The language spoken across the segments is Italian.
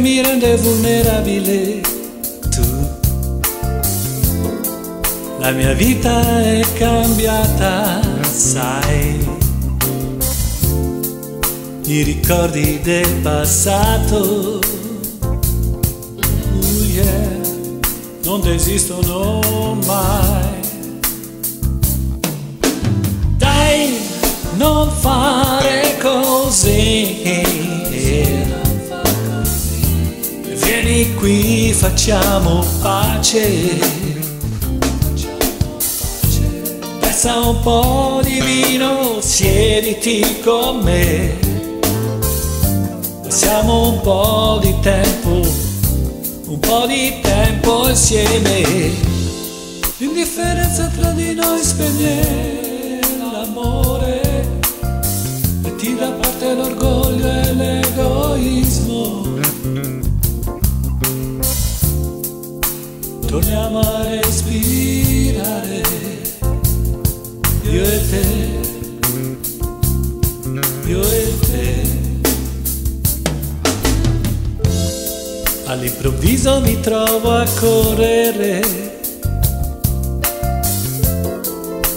mi rende vulnerabile. Tu, la mia vita è cambiata, sai. I ricordi del passato, oh yeah, non esistono mai. Dai, non fare così. Qui, facciamo pace. Versa un po' di vino, siediti con me. Passiamo un po' di tempo, un po' di tempo insieme. L'indifferenza tra di noi spegne l'amore Torniamo a respirare, io e te, io e te. All'improvviso mi trovo a correre.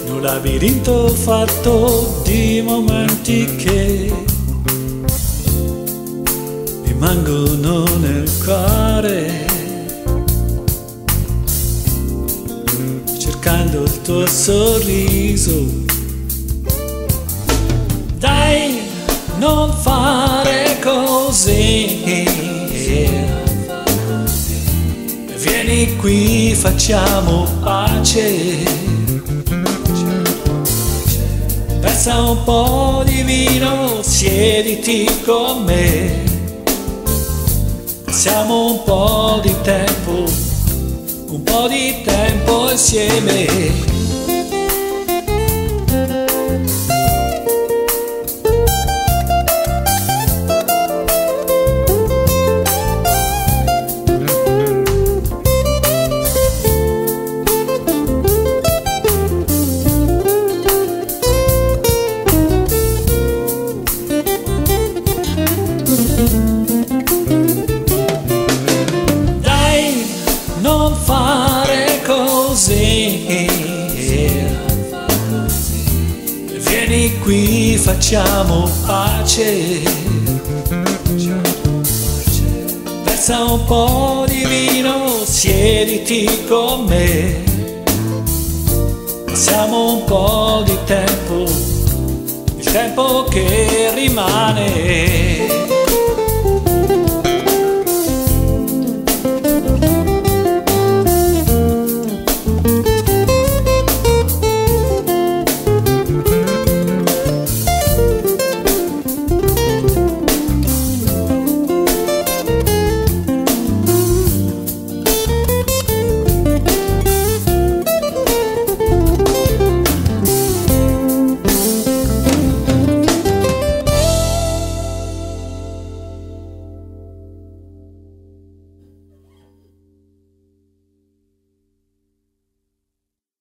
In un labirinto fatto di momenti che rimangono nel cuore, cercando il tuo sorriso. Dai, non fare così. Vieni qui, facciamo pace. Versa un po' di vino, siediti con me. Passiamo un po' di tempo, un po' di tempo insieme. Così. Vieni qui, facciamo pace. Versa un po' di vino, siediti con me. Passiamo un po' di tempo, il tempo che rimane.